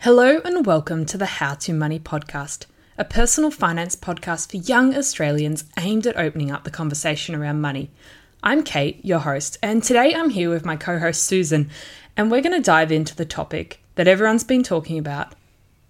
Hello and welcome to the How to Money podcast, a personal finance podcast for young Australians aimed at opening up the conversation around money. I'm Kate, your host, and today I'm here with my co host Susan, and we're going to dive into the topic that everyone's been talking about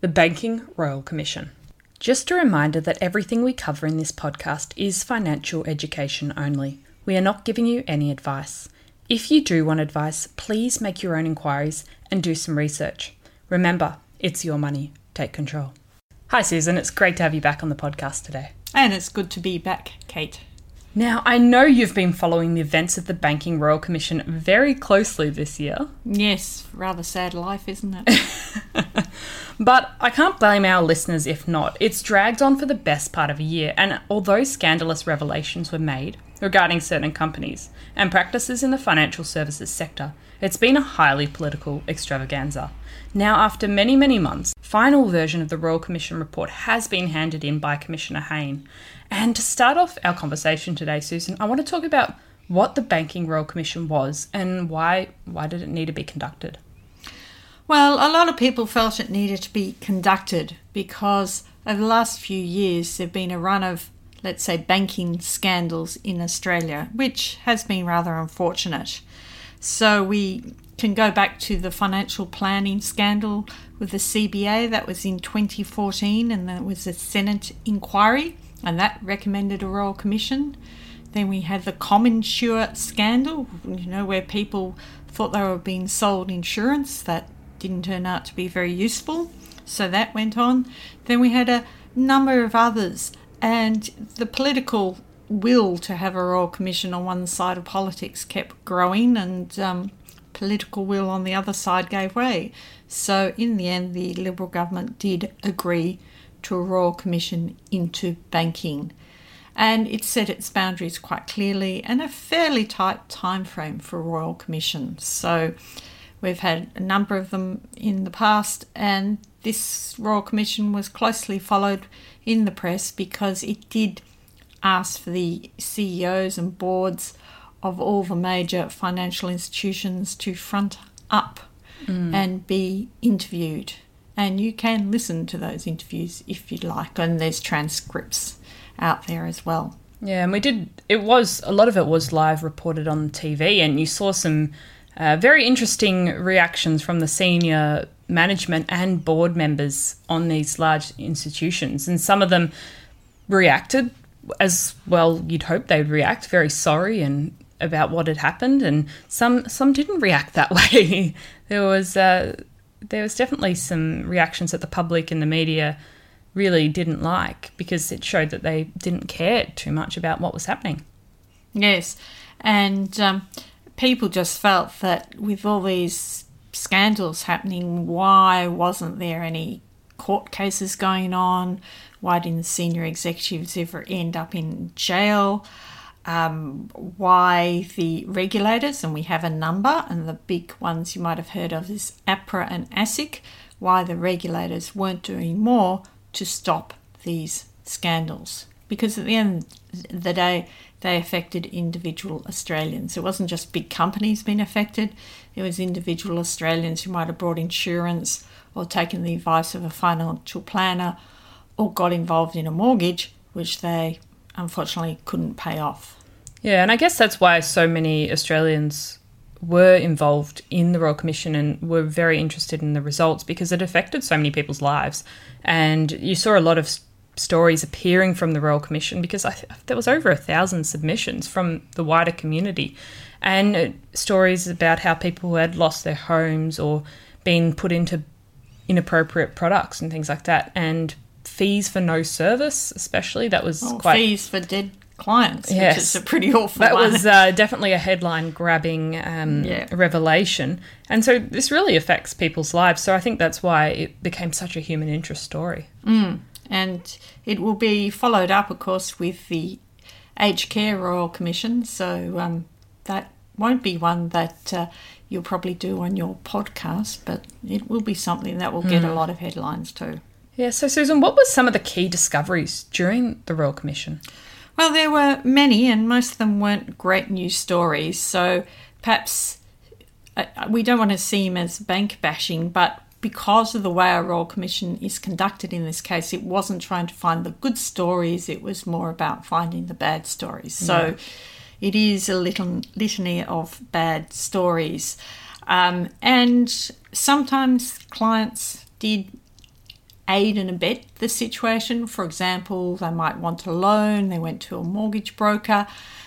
the Banking Royal Commission. Just a reminder that everything we cover in this podcast is financial education only. We are not giving you any advice. If you do want advice, please make your own inquiries and do some research. Remember, it's your money. Take control. Hi, Susan. It's great to have you back on the podcast today. And it's good to be back, Kate. Now, I know you've been following the events of the Banking Royal Commission very closely this year. Yes, rather sad life, isn't it? but I can't blame our listeners if not. It's dragged on for the best part of a year, and although scandalous revelations were made regarding certain companies and practices in the financial services sector, it's been a highly political extravaganza. Now, after many, many months, final version of the Royal Commission report has been handed in by Commissioner Hayne. And to start off our conversation today, Susan, I want to talk about what the Banking Royal Commission was and why why did it need to be conducted? Well, a lot of people felt it needed to be conducted because over the last few years there've been a run of let's say banking scandals in Australia, which has been rather unfortunate. So we can go back to the financial planning scandal with the CBA that was in 2014 and there was a Senate inquiry and that recommended a royal commission. Then we had the CommInsure scandal, you know, where people thought they were being sold insurance that didn't turn out to be very useful. So that went on. Then we had a number of others, and the political will to have a royal commission on one side of politics kept growing, and um, political will on the other side gave way. So in the end, the Liberal government did agree to a royal commission into banking. And it set its boundaries quite clearly and a fairly tight time frame for royal commissions. So we've had a number of them in the past, and this royal commission was closely followed in the press because it did ask for the CEOs and boards of all the major financial institutions to front up mm. and be interviewed and you can listen to those interviews if you'd like, and there's transcripts out there as well. Yeah, and we did. It was a lot of it was live reported on TV, and you saw some uh, very interesting reactions from the senior management and board members on these large institutions, and some of them reacted as well. You'd hope they'd react very sorry and about what had happened, and some some didn't react that way. there was. Uh, there was definitely some reactions that the public and the media really didn't like because it showed that they didn't care too much about what was happening. Yes, and um, people just felt that with all these scandals happening, why wasn't there any court cases going on? Why didn't senior executives ever end up in jail? um, why the regulators, and we have a number, and the big ones you might have heard of is APRA and ASIC, why the regulators weren't doing more to stop these scandals. Because at the end of the day, they affected individual Australians. It wasn't just big companies being affected, it was individual Australians who might have brought insurance or taken the advice of a financial planner or got involved in a mortgage, which they unfortunately couldn't pay off. Yeah, and I guess that's why so many Australians were involved in the Royal Commission and were very interested in the results because it affected so many people's lives. And you saw a lot of stories appearing from the Royal Commission because I, there was over a thousand submissions from the wider community, and uh, stories about how people had lost their homes or been put into inappropriate products and things like that, and fees for no service, especially that was Oh, quite fees for dead clients, Yes. which is a pretty awful that one. was uh, definitely a headline grabbing um, Yeah. revelation. And so this really affects people's lives. So I think that's why it became such a human interest story. and it will be followed up, of course, with the Aged Care Royal Commission. So um, that won't be one that uh, you'll probably do on your podcast, but it will be something that will get a lot of headlines too. Yeah, so Susan, what were some of the key discoveries during the Royal Commission? Well, there were many, and most of them weren't great news stories. So perhaps uh, we don't want to seem as bank bashing, but because of the way our Royal Commission is conducted in this case, it wasn't trying to find the good stories, it was more about finding the bad stories. So it is a little litany of bad stories. Um, and sometimes clients did aid and abet the situation. For example, they might want a loan, they went to a mortgage broker,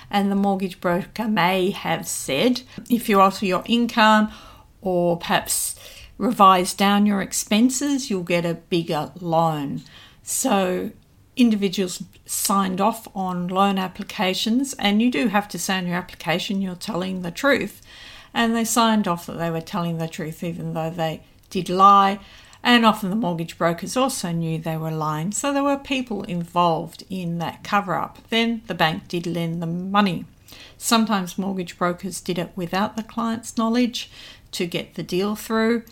and the mortgage broker may have said, if you alter your income or perhaps revise down your expenses, you'll get a bigger loan. So individuals signed off on loan applications, and you do have to say your application you're telling the truth. And they signed off that they were telling the truth, even though they did lie. And often the mortgage brokers also knew they were lying. So there were people involved in that cover up. Then the bank did lend them money. Sometimes mortgage brokers did it without the client's knowledge to get the deal through.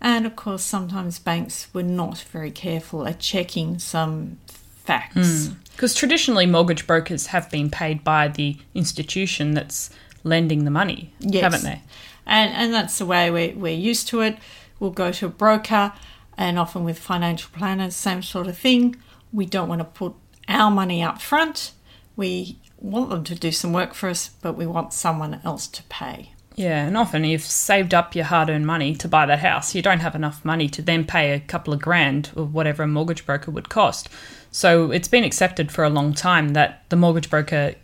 And of course, sometimes banks were not very careful at checking some facts. Hmm. Because traditionally, mortgage brokers have been paid by the institution that's lending the money, Yes. haven't they? And, and that's the way we're, we're used to it. We'll go to a broker, and often with financial planners, same sort of thing. We don't want to put our money up front. We want them to do some work for us, but we want someone else to pay. Yeah, and often you've saved up your hard earned money to buy that house. You don't have enough money to then pay a couple of grand or whatever a mortgage broker would cost. So it's been accepted for a long time that the mortgage broker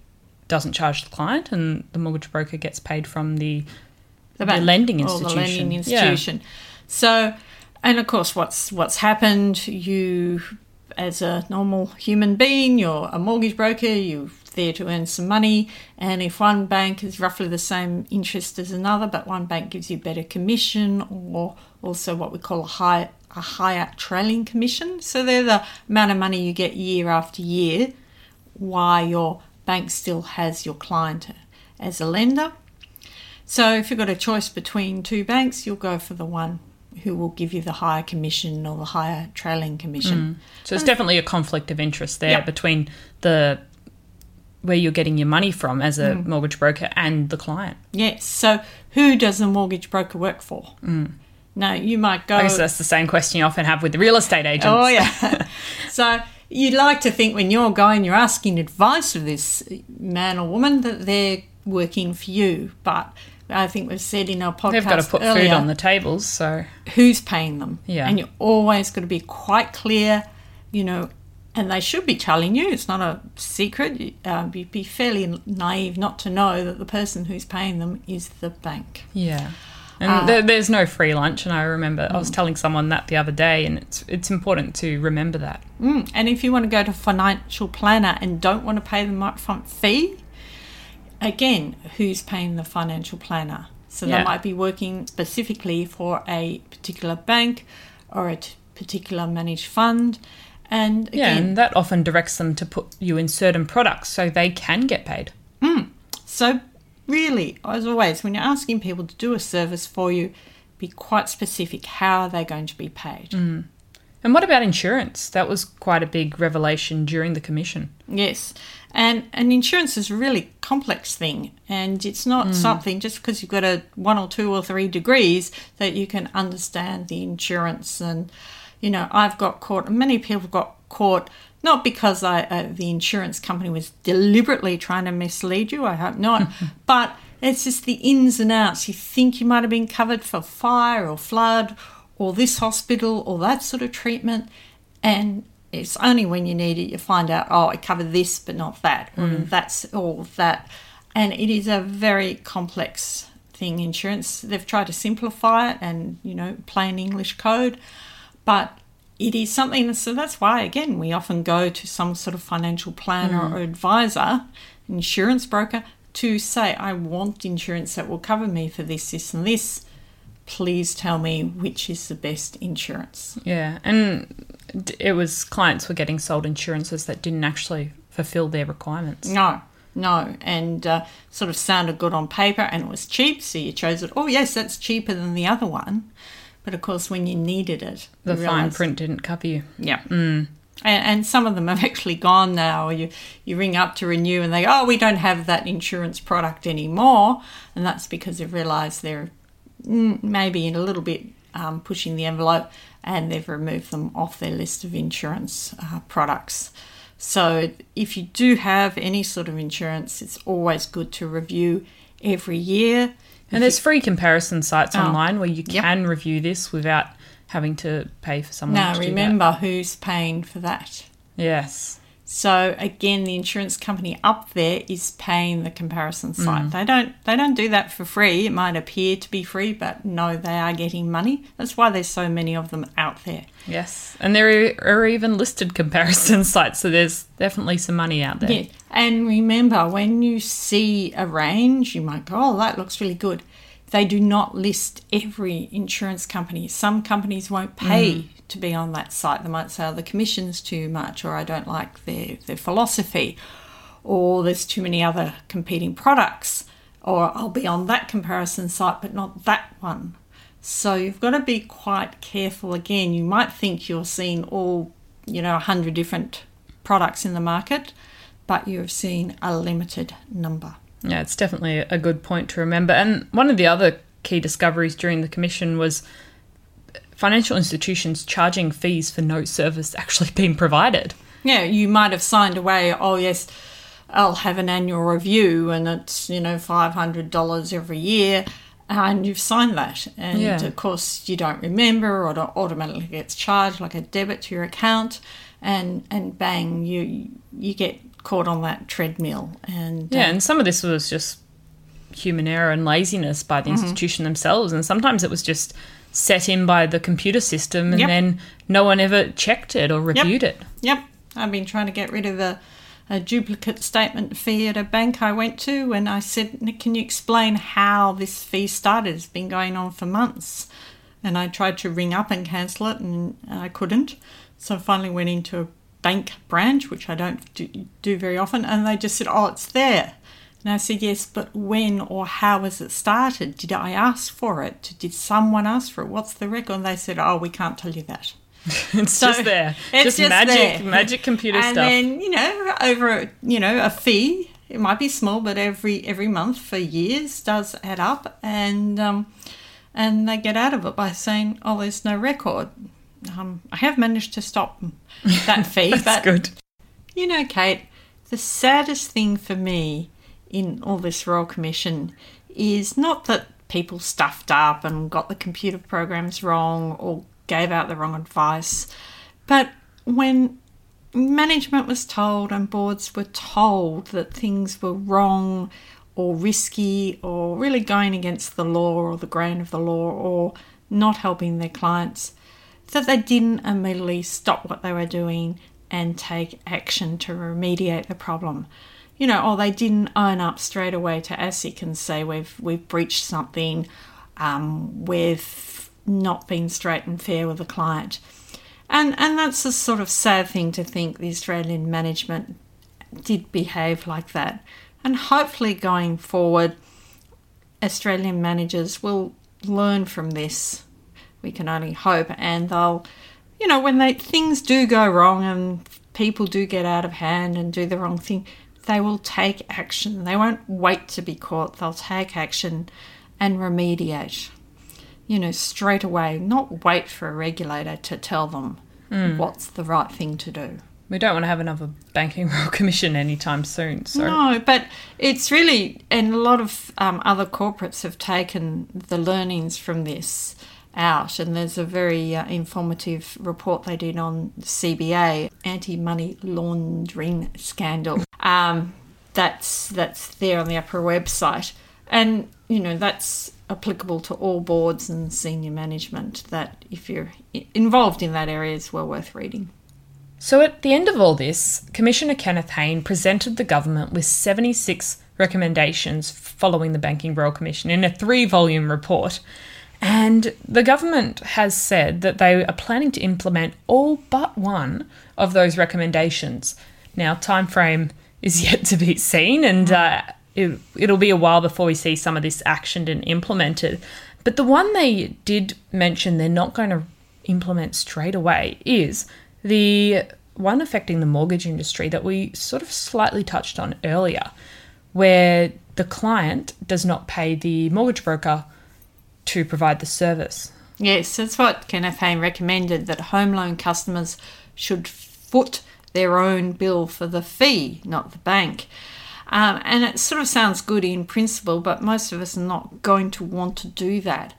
doesn't charge the client and the mortgage broker gets paid from the the, The lending or the lending institution. Yeah. So, and of course, what's what's happened? You, as a normal human being, you're a mortgage broker. You're there to earn some money, and if one bank is roughly the same interest as another, but one bank gives you better commission, or also what we call a high a higher trailing commission. So they're the amount of money you get year after year, while your bank still has your client as a lender. So if you've got a choice between two banks, you'll go for the one who will give you the higher commission or the higher trailing commission. So it's definitely a conflict of interest there Yeah. between the where you're getting your money from as a mortgage broker and the client. Yes. So who does the mortgage broker work for? Mm. Now you might go. I guess that's the same question you often have with the real estate agents. Oh yeah. so you'd like to think when you're going, you're asking advice of this man or woman that they're working for you, but I think we've said in our podcast They've got to put earlier, food on the tables, so who's paying them. Yeah. And you're always got to be quite clear, you know, and they should be telling you. It's not a secret. Uh, you'd be fairly naive not to know that the person who's paying them is the bank. yeah. And Ah. there, there's no free lunch, and I remember I was Mm. telling someone that the other day, and it's it's important to remember that. Mm. And if you want to go to a financial planner and don't want to pay the upfront fee, again, who's paying the financial planner? So Yeah. they might be working specifically for a particular bank or a t- particular managed fund. And Yeah, and that often directs them to put you in certain products so they can get paid. Hmm. So, really, as always, when you're asking people to do a service for you, be quite specific. How are they going to be paid? Mm. And what about insurance? That was quite a big revelation during the commission. Yes, and and insurance is a really complex thing, and it's not something just because you've got a one or two or three degrees that you can understand the insurance. And you know, I've got caught. Many people got caught not because I uh, the insurance company was deliberately trying to mislead you. I hope not, but It's just the ins and outs. You think you might have been covered for fire or flood or this hospital or that sort of treatment. And it's only when you need it you find out, oh, I covered this but not that, or mm. that's all that. And it is a very complex thing, insurance. They've tried to simplify it and, you know, plain English code, but it is something, so that's why, again, we often go to some sort of financial planner mm. or advisor, insurance broker, to say, I want insurance that will cover me for this, this, and this. Please tell me which is the best insurance. Yeah, and it was clients were getting sold insurances that didn't actually fulfill their requirements. No, no, and uh, sort of sounded good on paper and it was cheap, so you chose it. Oh, yes, that's cheaper than the other one. But of course, when you needed it, The fine print didn't cover you. Yeah. And, and some of them have actually gone now. You you ring up to renew and they oh we don't have that insurance product anymore, and that's because they've realised they're mm, maybe in a little bit um, pushing the envelope, and they've removed them off their list of insurance uh, products. So if you do have any sort of insurance, it's always good to review every year. And there's free comparison sites Oh. online where you Yep. can review this without having to pay for someone Now to do that. remember who's paying for that. Yes. So again, the insurance company up there is paying the comparison Mm. site. They don't they don't do that for free. It might appear to be free, but no, they are getting money. That's why there's so many of them out there. Yes. And there are even listed comparison sites, so there's definitely some money out there. Yeah. And remember, when you see a range, you might go, "Oh, that looks really good." They do not list every insurance company. Some companies won't pay to be on that site. They might say, "Oh, the commission's too much," or "I don't like their their philosophy," or "There's too many other competing products," or "I'll be on that comparison site, but not that one." So you've got to be quite careful. Again, you might think you're seeing all, you know, a hundred different products in the market, but you've seen a limited number. Yeah, it's definitely a good point to remember. And one of the other key discoveries during the commission was financial institutions charging fees for no service actually being provided. Yeah, you might have signed away, oh, yes, I'll have an annual review and it's, you know, $500 every year. And you've signed that. And Yeah. of course, you don't remember or it automatically gets charged like a debit to your account. And, and bang, you, you get caught on that treadmill. And Yeah, uh, and some of this was just human error and laziness by the Mm-hmm. institution themselves, and sometimes it was just set in by the computer system, and Yep. then no one ever checked it or reviewed it. Yep, I've been trying to get rid of a, a duplicate statement fee at a bank I went to, and I said, "Nick, "Can you explain how this fee started? It's been going on for months." And I tried to ring up and cancel it, and I couldn't. So I finally went into a bank branch, which I don't do, do very often, and they just said, "Oh, it's there." And I said, "Yes, but when or how was it started? Did I ask for it? Did someone ask for it? What's the record?" And they said, "Oh, we can't tell you that." It's just there. It's just, magic, there. magic computer and stuff. And then you know over you know a fee it might be small but every every month for years does add up and um and they get out of it by saying oh there's no record um i have managed to stop that fee That's but good. you know kate the saddest thing for me in all this royal commission is not that people stuffed up and got the computer programs wrong or gave out the wrong advice but when management was told and boards were told that things were wrong or risky or really going against the law or the grain of the law or not helping their clients, that they didn't immediately stop what they were doing and take action to remediate the problem. You know, or they didn't own up straight away to ASIC and say we've we've breached something, um, we've not been straight and fair with the client. And and that's a sort of sad thing to think the Australian management did behave like that. And hopefully going forward, Australian managers will learn from this. We can only hope, and they'll, you know, when they things do go wrong and people do get out of hand and do the wrong thing, they will take action. They won't wait to be caught. They'll take action and remediate you know, straight away, not wait for a regulator to tell them what's the right thing to do. We don't want to have another banking royal commission anytime soon. So No, but it's really, and a lot of um, other corporates have taken the learnings from this out. And there's a very uh, informative report they did on CBA, anti money laundering scandal. Um, that's that's there on the APRA website, and you know that's applicable to all boards and senior management. That if you're involved in that area, is well worth reading. So at the end of all this, Commissioner Kenneth Hayne presented the government with 76 recommendations following the Banking Royal Commission in a three volume report. And the government has said that they are planning to implement all but one of those recommendations. Now, time frame is yet to be seen, and uh, it, it'll be a while before we see some of this actioned and implemented. But the one they did mention they're not going to implement straight away is the one affecting the mortgage industry that we sort of slightly touched on earlier, where the client does not pay the mortgage broker to provide the service. Yes, that's what Kenneth Hayne recommended that home loan customers should foot their own bill for the fee, not the bank. Um, and it sort of sounds good in principle, but most of us are not going to want to do that.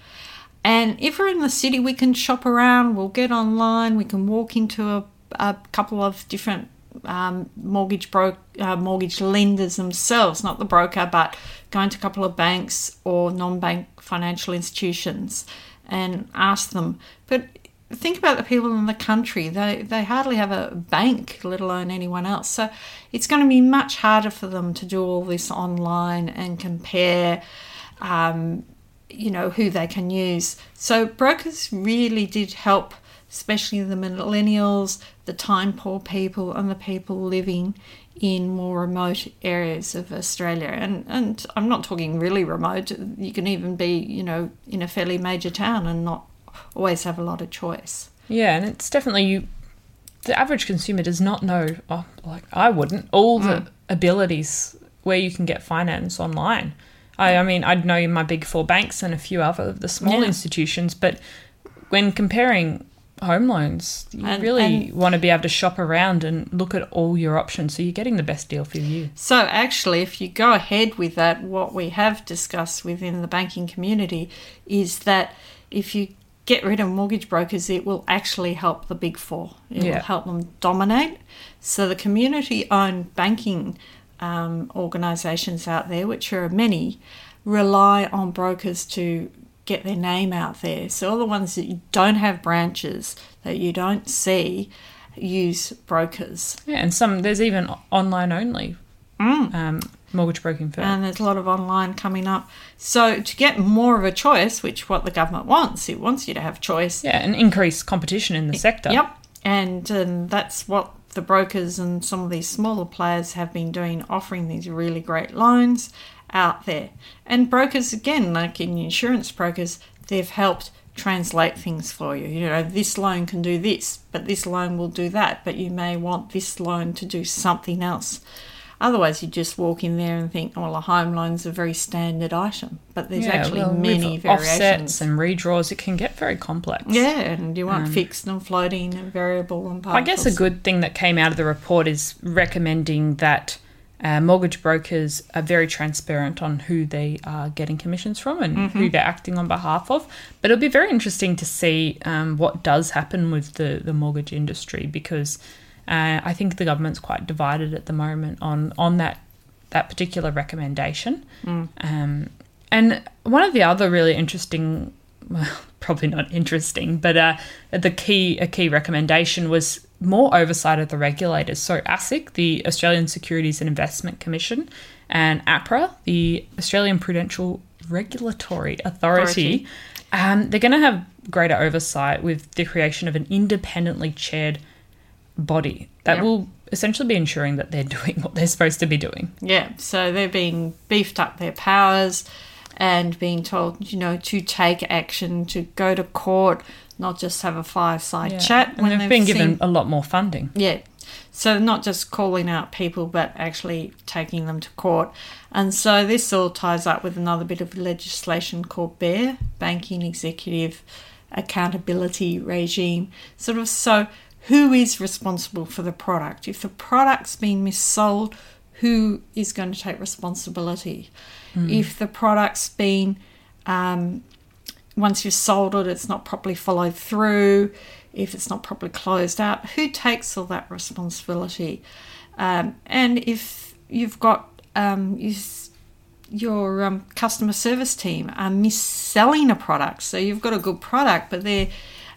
And if we're in the city, we can shop around, we'll get online, we can walk into a, a couple of different um, mortgage bro- uh, mortgage lenders themselves, not the broker, but going to a couple of banks or non-bank financial institutions and ask them. But think about the people in the country; they they hardly have a bank, let alone anyone else. So it's going to be much harder for them to do all this online and compare. Um, you know who they can use. So brokers really did help, especially the millennials, the time poor people, and the people living in more remote areas of Australia. And and I'm not talking really remote. You can even be you know in a fairly major town and not always have a lot of choice. Yeah, and it's definitely you. The average consumer does not know, oh, like I wouldn't, all the mm. abilities where you can get finance online. I, I mean, I'd know my big four banks and a few other of the small Yeah. institutions, but when comparing home loans, you And- really and- want to be able to shop around and look at all your options so you're getting the best deal for you. So, actually, if you go ahead with that, what we have discussed within the banking community is that if you get rid of mortgage brokers, it will actually help the big four. It Yeah. will help them dominate. So, the community owned banking um, organisations out there, which are many, rely on brokers to get their name out there. So, all the ones that you don't have branches, that you don't see, use brokers. Yeah, and some there's even online only um, mortgage broking firms. and there's a lot of online coming up. So to get more of a choice, which what the government wants, it wants you to have choice. yeah, and increase competition in the sector. Yep, and um, that's what the brokers and some of these smaller players have been doing, offering these really great loans out there. And brokers, again, like in insurance brokers, they've helped translate things for you. You know, this loan can do this, but this loan will do that, but you may want this loan to do something else. Otherwise, you just walk in there and think, oh, well, a home loan's a very standard item, but there's actually well, many offsets variations. and redraws. It can get very complex. Yeah, and you want um, fixed and floating and variable and I guess a good thing that came out of the report is recommending that uh, mortgage brokers are very transparent on who they are getting commissions from and who they're acting on behalf of. But it'll be very interesting to see um, what does happen with the, the mortgage industry because uh, I think the government's quite divided at the moment on on that that particular recommendation. Um, and one of the other really interesting, well, probably not interesting, but uh, the key a key recommendation was more oversight of the regulators. So ASIC, the Australian Securities and Investment Commission, and APRA, the Australian Prudential Regulatory Authority, Authority. Um, they're going to have greater oversight with the creation of an independently chaired body that Yep. will essentially be ensuring that they're doing what they're supposed to be doing. Yeah, so they're being beefed up their powers and being told, you know, to take action, to go to court, not just have a fireside chat. and they've they've been given a lot more funding. Yeah. So not just calling out people, but actually taking them to court. And so this all ties up with another bit of legislation called BEAR, Banking Executive Accountability Regime. Sort of so who is responsible for the product? If the product's been missold, who is going to take responsibility? If the product's been, um, once you've sold it, it's not properly followed through, if it's not properly closed out, who takes all that responsibility? Um, and if you've got um, you, your um, customer service team are mis-selling a product, so you've got a good product, but they're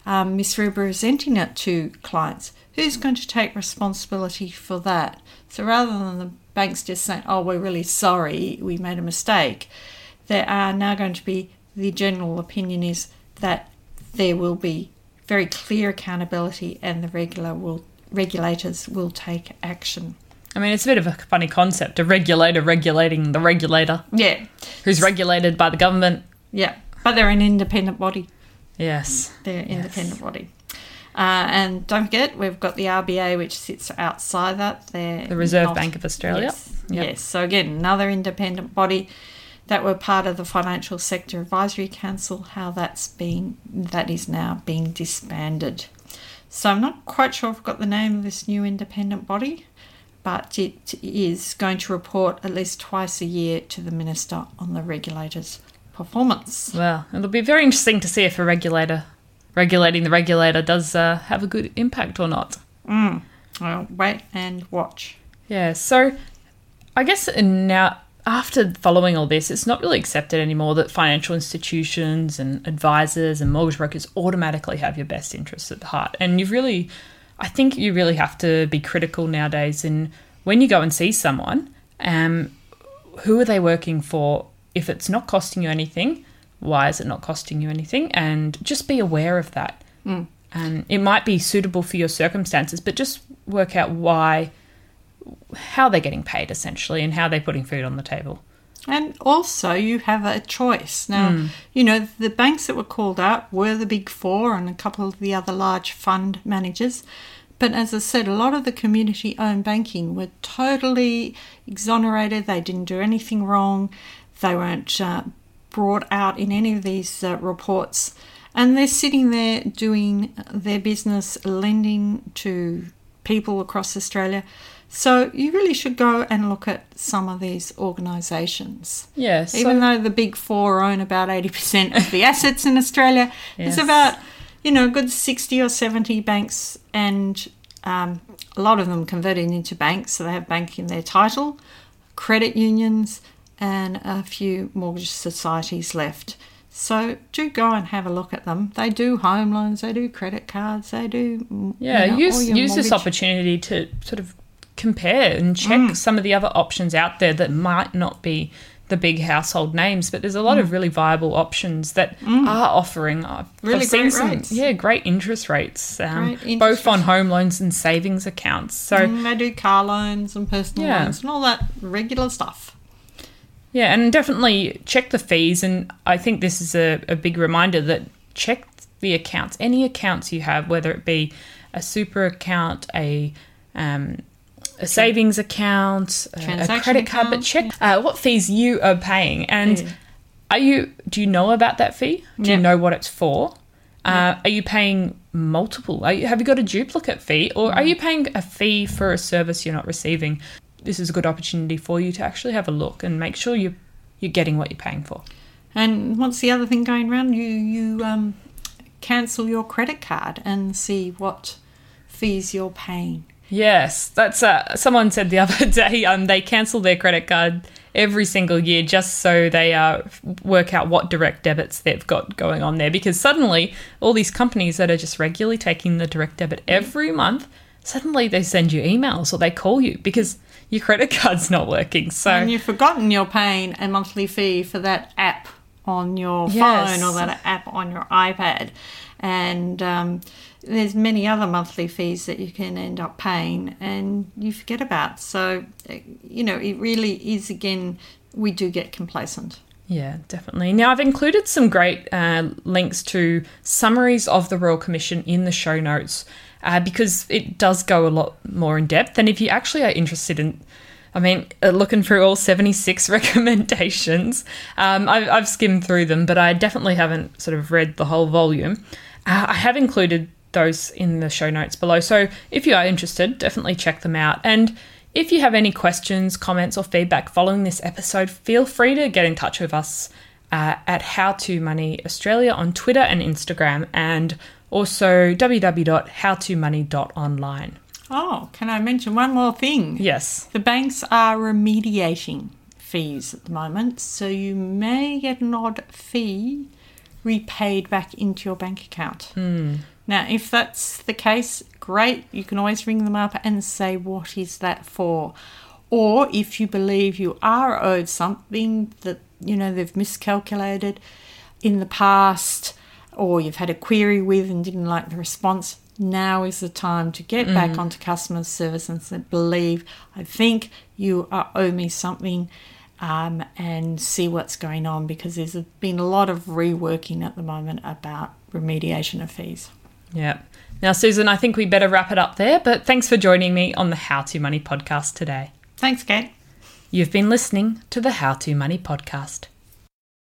um, misrepresenting it to clients, who's going to take responsibility for that? So rather than the banks just saying, "Oh, we're really sorry, we made a mistake," there are now going to be the general opinion is that there will be very clear accountability, and the regular will regulators will take action. I mean, it's a bit of a funny concept a regulator regulating the regulator Yeah, who's regulated by the government. yeah, but they're an independent body. Yes. They're an independent body. Uh, and don't forget, we've got the RBA, which sits outside that. They're The Reserve not- Bank of Australia. Yes, Yep. yes. So again, another independent body that were part of the Financial Sector Advisory Council. How that's been that is now being disbanded. So I'm not quite sure if I've got the name of this new independent body, but it is going to report at least twice a year to the minister on the regulator's performance. Well, it'll be very interesting to see if a regulator regulating the regulator does uh, have a good impact or not. Well, wait and watch. Yeah, so I guess now after following all this, it's not really accepted anymore that financial institutions and advisors and mortgage brokers automatically have your best interests at heart. And you've really, I think you really have to be critical nowadays in when you go and see someone, um, who are they working for? If it's not costing you anything, why is it not costing you anything? And just be aware of that. And it might be suitable for your circumstances, but just work out why how they're getting paid essentially and how they're putting food on the table. And also, you have a choice. Now, mm. you know, the banks that were called out were the big four and a couple of the other large fund managers. But as I said, a lot of the community owned banking were totally exonerated. They didn't do anything wrong. They weren't uh, brought out in any of these uh, reports. And they're sitting there doing their business, lending to people across Australia. So you really should go and look at some of these organisations. Yeah, so- Even though the big four own about 80% of the assets in Australia, Yes. there's about, you know, a good 60 or 70 banks and um, a lot of them converted into banks. So they have bank in their title, credit unions, and a few mortgage societies left. So do go and have a look at them. They do home loans, they do credit cards, they do mm, Yeah, you know, use use this opportunity to sort of compare and check some of the other options out there that might not be the big household names, but there's a lot of really viable options that are offering. I've, Really I've great some, rates. yeah, great interest rates, um, Great interest both on home loans and savings accounts. So Mm, they do car loans and personal Yeah. loans and all that regular stuff. Yeah, and definitely check the fees. And I think this is a, a big reminder that check the accounts, any accounts you have, whether it be a super account, a um, a savings account, a- credit card, but check uh, what fees you are paying. And Yeah. are you? Do you know about that fee? Do Yeah. you know what it's for? Uh, are you paying multiple? Are you, have you got a duplicate fee, or are you paying a fee for a service you're not receiving? This is a good opportunity for you to actually have a look and make sure you you're getting what you're paying for. And what's the other thing going around? You you um, cancel your credit card and see what fees you're paying. Yes, that's uh, someone said the other day. Um, they cancel their credit card every single year just so they uh, work out what direct debits they've got going on there. Because suddenly, all these companies that are just regularly taking the direct debit every month, suddenly they send you emails or they call you because your credit card's not working. So and you've forgotten you're paying a monthly fee for that app on your Yes. phone or that app on your iPad. And um, there's many other monthly fees that you can end up paying and you forget about. So, you know, it really is, again, we do get complacent. Yeah, definitely. Now, I've included some great uh, links to summaries of the Royal Commission in the show notes uh, because it does go a lot more in depth. And if you actually are interested in, I mean, uh, looking through all 76 recommendations, um, I've, I've skimmed through them, but I definitely haven't sort of read the whole volume. Uh, I have included those in the show notes below. So if you are interested, definitely check them out. And if you have any questions, comments, or feedback following this episode, feel free to get in touch with us uh, at How to Money Australia on Twitter and Instagram, and also www.howtomoney.online. Oh, can I mention one more thing? Yes. The banks are remediating fees at the moment, so you may get an odd fee repaid back into your bank account. Hmm. Now, if that's the case, great. You can always ring them up and say, What is that for? Or if you believe you are owed something that, you know, they've miscalculated in the past, or you've had a query with and didn't like the response, now is the time to get back onto customer service and say, believe, I think you owe me something um, and see what's going on because there's been a lot of reworking at the moment about remediation of fees. Yeah. Now, Susan, I think we better wrap it up there, but thanks for joining me on the How to Money podcast today. Thanks, Kate. You've been listening to the How to Money podcast.